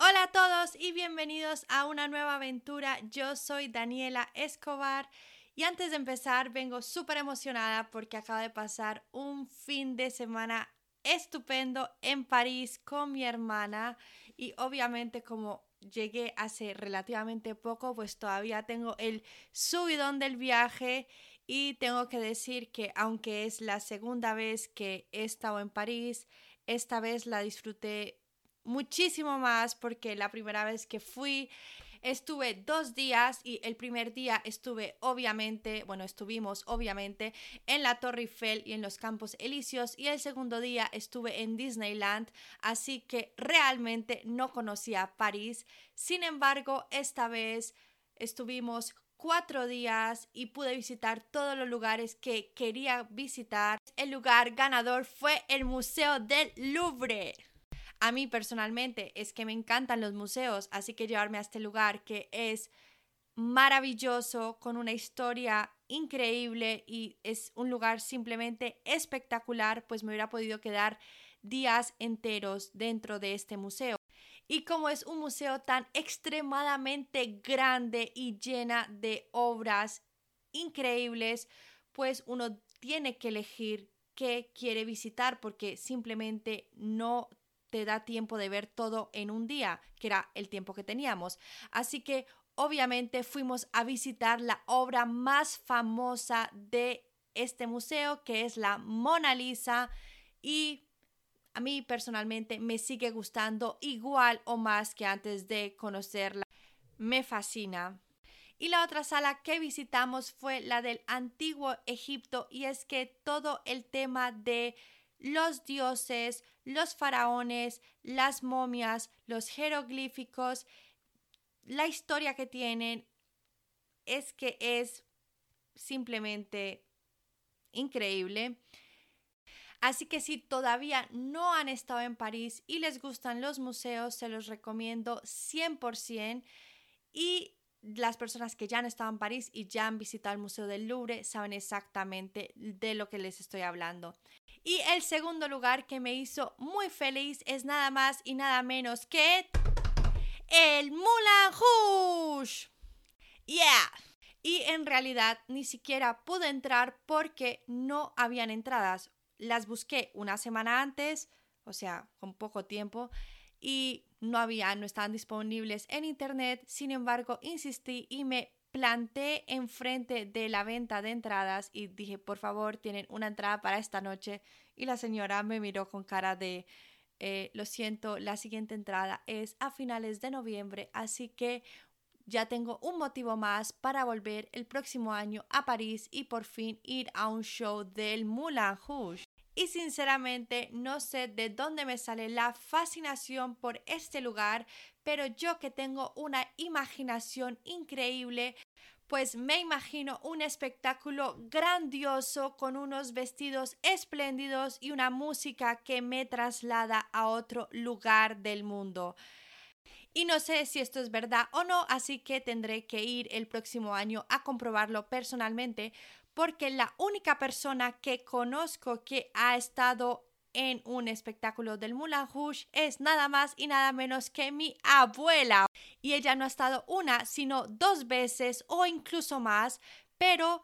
Hola a todos y bienvenidos a una nueva aventura. Yo soy Daniela Escobar y antes de empezar vengo súper emocionada porque acaba de pasar un fin de semana estupendo en París con mi hermana y obviamente como llegué hace relativamente poco pues todavía tengo el subidón del viaje y tengo que decir que aunque es la segunda vez que he estado en París, esta vez la disfruté muchísimo más porque la primera vez que fui estuve dos días y el primer día estuve obviamente, bueno, estuvimos obviamente en la Torre Eiffel y en los Campos Elíseos y el segundo día estuve en Disneyland, así que realmente no conocía París. Sin embargo, esta vez estuvimos cuatro días y pude visitar todos los lugares que quería visitar. El lugar ganador fue el Museo del Louvre. A mí personalmente es que me encantan los museos, así que llevarme a este lugar que es maravilloso, con una historia increíble y es un lugar simplemente espectacular, pues me hubiera podido quedar días enteros dentro de este museo. Y como es un museo tan extremadamente grande y llena de obras increíbles, pues uno tiene que elegir qué quiere visitar porque simplemente no te da tiempo de ver todo en un día, que era el tiempo que teníamos. Así que obviamente fuimos a visitar la obra más famosa de este museo, que es la Mona Lisa, y a mí personalmente me sigue gustando igual o más que antes de conocerla. Me fascina. Y la otra sala que visitamos fue la del antiguo Egipto y es que todo el tema de los dioses, los faraones, las momias, los jeroglíficos, la historia que tienen es que es simplemente increíble. Así que si todavía no han estado en París y les gustan los museos, se los recomiendo 100%. Y las personas que ya han estado en París y ya han visitado el Museo del Louvre saben exactamente de lo que les estoy hablando. Y el segundo lugar que me hizo muy feliz es nada más y nada menos que el Moulin Rouge. Yeah. Y en realidad ni siquiera pude entrar porque no habían entradas. Las busqué una semana antes, o sea, con poco tiempo, y no había, no estaban disponibles en internet. Sin embargo, insistí y me planté enfrente de la venta de entradas y dije, por favor, tienen una entrada para esta noche. Y la señora me miró con cara de, eh, lo siento, la siguiente entrada es a finales de noviembre, así que ya tengo un motivo más para volver el próximo año a París y por fin ir a un show del Moulin Rouge y sinceramente no sé de dónde me sale la fascinación por este lugar, pero yo que tengo una imaginación increíble, pues me imagino un espectáculo grandioso con unos vestidos espléndidos y una música que me traslada a otro lugar del mundo. Y no sé si esto es verdad o no, así que tendré que ir el próximo año a comprobarlo personalmente, porque la única persona que conozco que ha estado en un espectáculo del Moulin Rouge es nada más y nada menos que mi abuela. Y ella no ha estado una, sino dos veces o incluso más, pero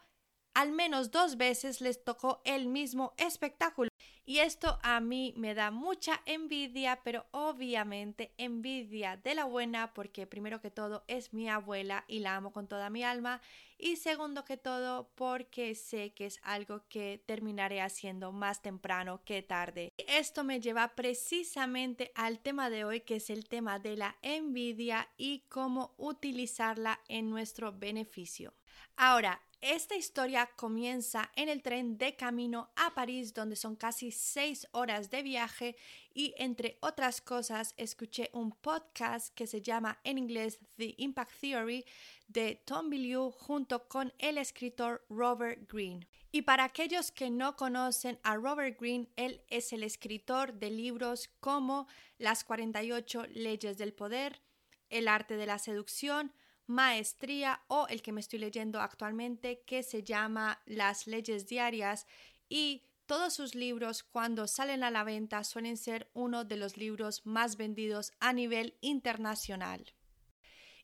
al menos dos veces les tocó el mismo espectáculo. Y esto a mí me da mucha envidia, pero obviamente envidia de la buena porque primero que todo es mi abuela y la amo con toda mi alma y segundo que todo porque sé que es algo que terminaré haciendo más temprano que tarde. Esto me lleva precisamente al tema de hoy que es el tema de la envidia y cómo utilizarla en nuestro beneficio. Ahora, esta historia comienza en el tren de camino a París, donde son casi seis horas de viaje y entre otras cosas escuché un podcast que se llama en inglés The Impact Theory de Tom Bilyeu junto con el escritor Robert Greene. Y para aquellos que no conocen a Robert Greene, él es el escritor de libros como Las 48 leyes del poder, El arte de la seducción, maestría o el que me estoy leyendo actualmente que se llama Las leyes diarias y todos sus libros cuando salen a la venta suelen ser uno de los libros más vendidos a nivel internacional.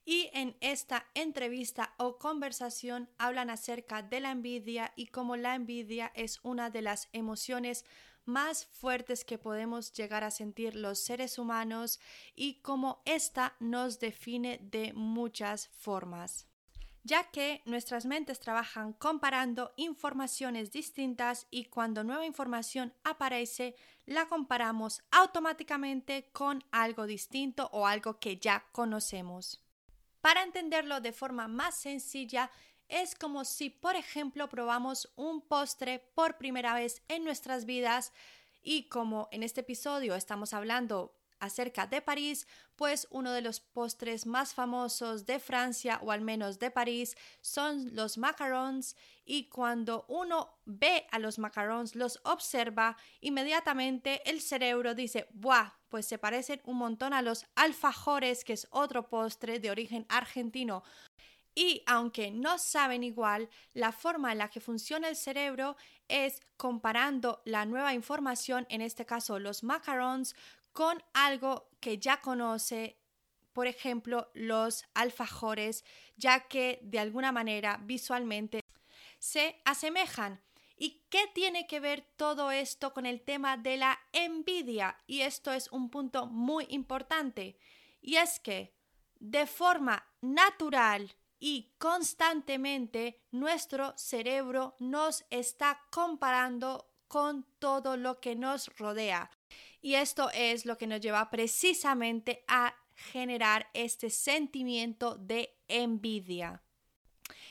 Y en esta entrevista o conversación hablan acerca de la envidia y cómo la envidia es una de las emociones más fuertes que podemos llegar a sentir los seres humanos y cómo ésta nos define de muchas formas ya que nuestras mentes trabajan comparando informaciones distintas y cuando nueva información aparece, la comparamos automáticamente con algo distinto o algo que ya conocemos. Para entenderlo de forma más sencilla, es como si, por ejemplo, probamos un postre por primera vez en nuestras vidas y como en este episodio estamos hablando acerca de París, pues uno de los postres más famosos de Francia o al menos de París son los macarons y cuando uno ve a los macarons, los observa, inmediatamente el cerebro dice, ¡buah! Pues se parecen un montón a los alfajores, que es otro postre de origen argentino. Y aunque no saben igual, la forma en la que funciona el cerebro es comparando la nueva información, en este caso los macarons, con algo que ya conoce, por ejemplo, los alfajores, ya que de alguna manera visualmente se asemejan. ¿Y qué tiene que ver todo esto con el tema de la envidia? Y esto es un punto muy importante. Y es que de forma natural y constantemente nuestro cerebro nos está comparando con todo lo que nos rodea. Y esto es lo que nos lleva precisamente a generar este sentimiento de envidia.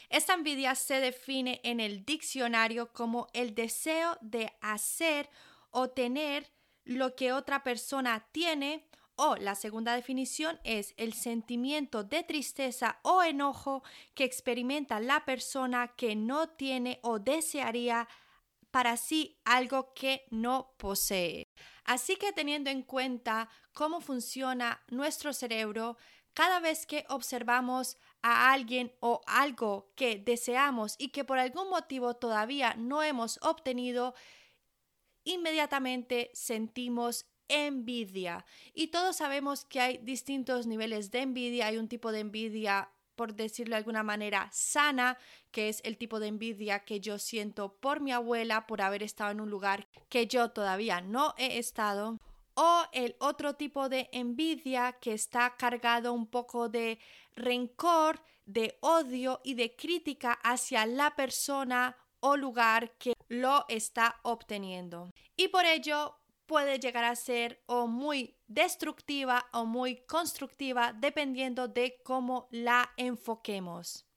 Esta envidia se define en el diccionario como el deseo de hacer o tener lo que otra persona tiene o la segunda definición es el sentimiento de tristeza o enojo que experimenta la persona que no tiene o desearía para sí algo que no posee. Así que teniendo en cuenta cómo funciona nuestro cerebro, cada vez que observamos a alguien o algo que deseamos y que por algún motivo todavía no hemos obtenido, inmediatamente sentimos envidia. Y todos sabemos que hay distintos niveles de envidia. Hay un tipo de envidia por decirlo de alguna manera, sana, que es el tipo de envidia que yo siento por mi abuela por haber estado en un lugar que yo todavía no he estado. O el otro tipo de envidia que está cargado un poco de rencor, de odio y de crítica hacia la persona o lugar que lo está obteniendo. Y por ello puede llegar a ser o muy destructiva o muy constructiva dependiendo de cómo la enfoquemos.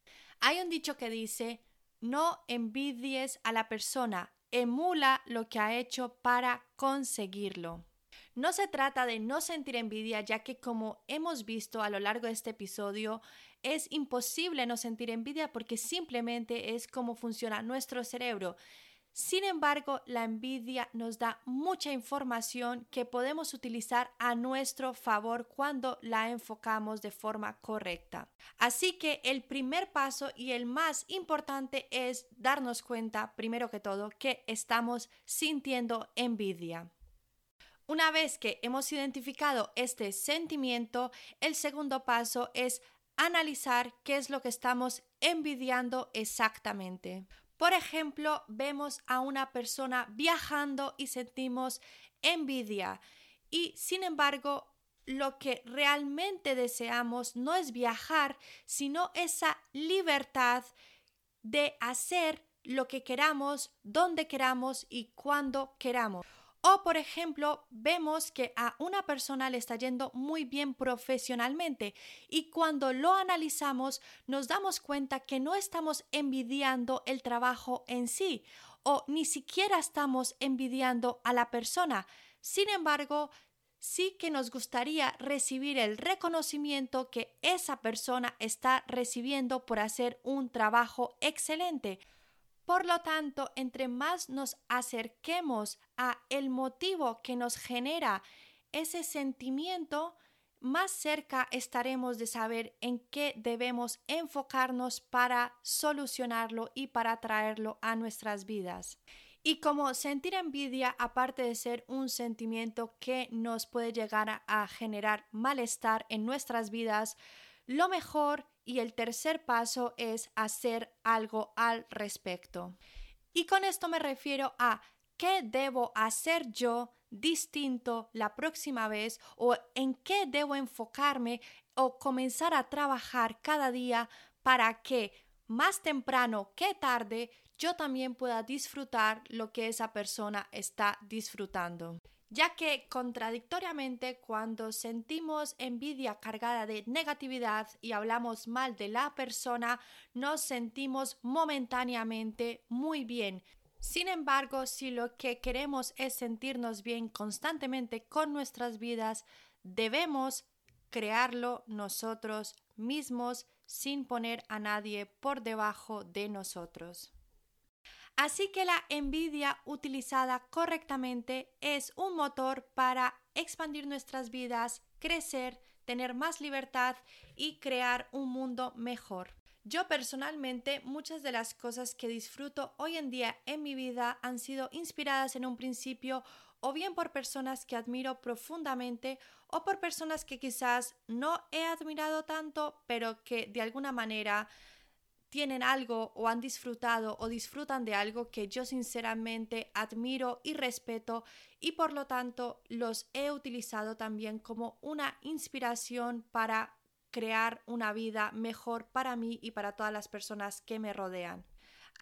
Hay un dicho que dice, no envidies a la persona, emula lo que ha hecho para conseguirlo. No se trata de no sentir envidia, ya que como hemos visto a lo largo de este episodio, es imposible no sentir envidia porque simplemente es como funciona nuestro cerebro. Sin embargo, la envidia nos da mucha información que podemos utilizar a nuestro favor cuando la enfocamos de forma correcta. Así que el primer paso y el más importante es darnos cuenta, primero que todo, que estamos sintiendo envidia. Una vez que hemos identificado este sentimiento, el segundo paso es analizar qué es lo que estamos envidiando exactamente. Por ejemplo, vemos a una persona viajando y sentimos envidia y sin embargo lo que realmente deseamos no es viajar, sino esa libertad de hacer lo que queramos, donde queramos y cuando queramos. O, por ejemplo, vemos que a una persona le está yendo muy bien profesionalmente y cuando lo analizamos nos damos cuenta que no estamos envidiando el trabajo en sí o ni siquiera estamos envidiando a la persona. Sin embargo, sí que nos gustaría recibir el reconocimiento que esa persona está recibiendo por hacer un trabajo excelente. Por lo tanto, entre más nos acerquemos a el motivo que nos genera ese sentimiento, más cerca estaremos de saber en qué debemos enfocarnos para solucionarlo y para traerlo a nuestras vidas. Y como sentir envidia, aparte de ser un sentimiento que nos puede llegar a, generar malestar en nuestras vidas, lo mejor y el tercer paso es hacer algo al respecto. Y con esto me refiero a qué debo hacer yo distinto la próxima vez o en qué debo enfocarme o comenzar a trabajar cada día para que más temprano que tarde yo también pueda disfrutar lo que esa persona está disfrutando. Ya que contradictoriamente cuando sentimos envidia cargada de negatividad y hablamos mal de la persona, nos sentimos momentáneamente muy bien. Sin embargo, si lo que queremos es sentirnos bien constantemente con nuestras vidas, debemos crearlo nosotros mismos sin poner a nadie por debajo de nosotros. Así que la envidia utilizada correctamente es un motor para expandir nuestras vidas, crecer, tener más libertad y crear un mundo mejor. Yo personalmente muchas de las cosas que disfruto hoy en día en mi vida han sido inspiradas en un principio o bien por personas que admiro profundamente o por personas que quizás no he admirado tanto, pero que de alguna manera tienen algo o han disfrutado o disfrutan de algo que yo sinceramente admiro y respeto y por lo tanto los he utilizado también como una inspiración para crear una vida mejor para mí y para todas las personas que me rodean.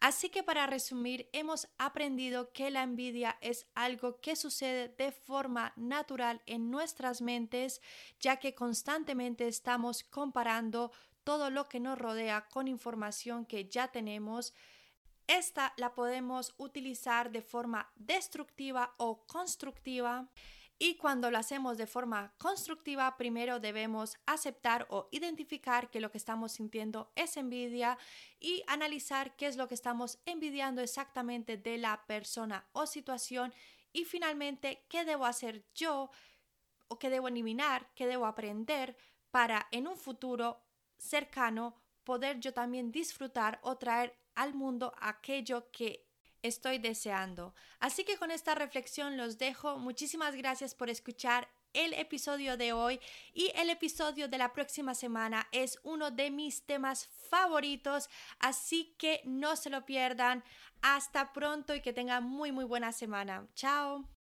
Así que para resumir, hemos aprendido que la envidia es algo que sucede de forma natural en nuestras mentes, ya que constantemente estamos comparando todo lo que nos rodea con información que ya tenemos. Esta la podemos utilizar de forma destructiva o constructiva. Y cuando lo hacemos de forma constructiva, primero debemos aceptar o identificar que lo que estamos sintiendo es envidia y analizar qué es lo que estamos envidiando exactamente de la persona o situación y finalmente qué debo hacer yo o qué debo eliminar, qué debo aprender para en un futuro cercano poder yo también disfrutar o traer al mundo aquello que estoy deseando. Así que con esta reflexión los dejo. Muchísimas gracias por escuchar el episodio de hoy y el episodio de la próxima semana es uno de mis temas favoritos, así que no se lo pierdan. Hasta pronto y que tengan muy muy buena semana. Chao.